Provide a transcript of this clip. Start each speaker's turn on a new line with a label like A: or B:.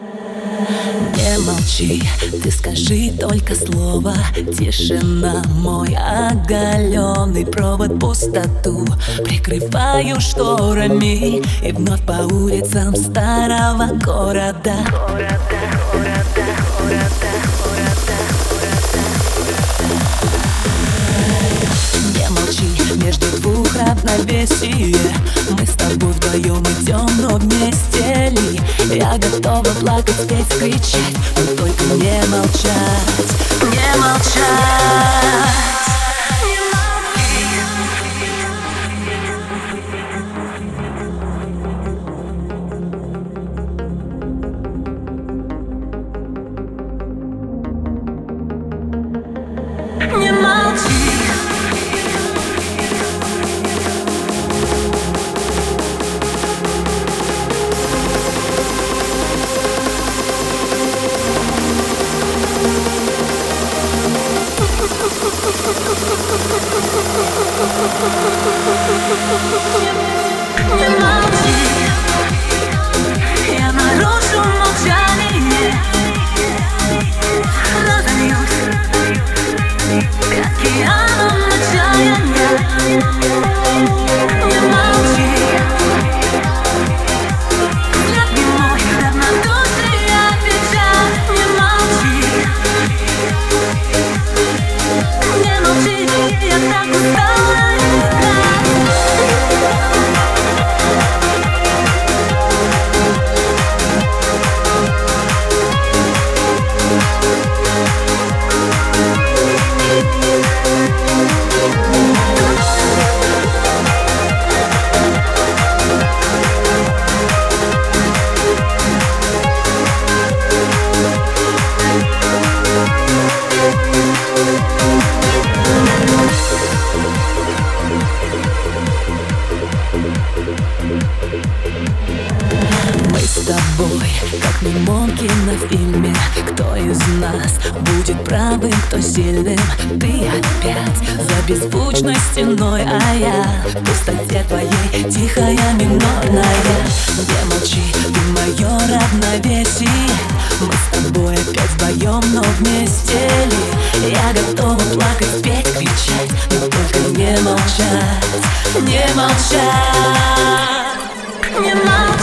A: Не молчи, ты скажи только слово. Тишина, мой оголенный провод пустоту. Прикрываю шторами И вновь по улицам старого города. Не молчи, между двух равновесие. Мы с тобой вдвоем идем, но вместе ли Готова плакать, петь, кричать Но только не молчать, не молчать 你こ。Тобой, как немом кинофильме Кто из нас будет правым, кто сильным? Ты опять за беззвучной стеной А я в пустоте твоей, тихая минорная. Не молчи, ты мое равновесие. Мы с тобой опять вдвоем, но вместе ли? Я готова плакать, петь, кричать Но только не молчать, не молчать не молчи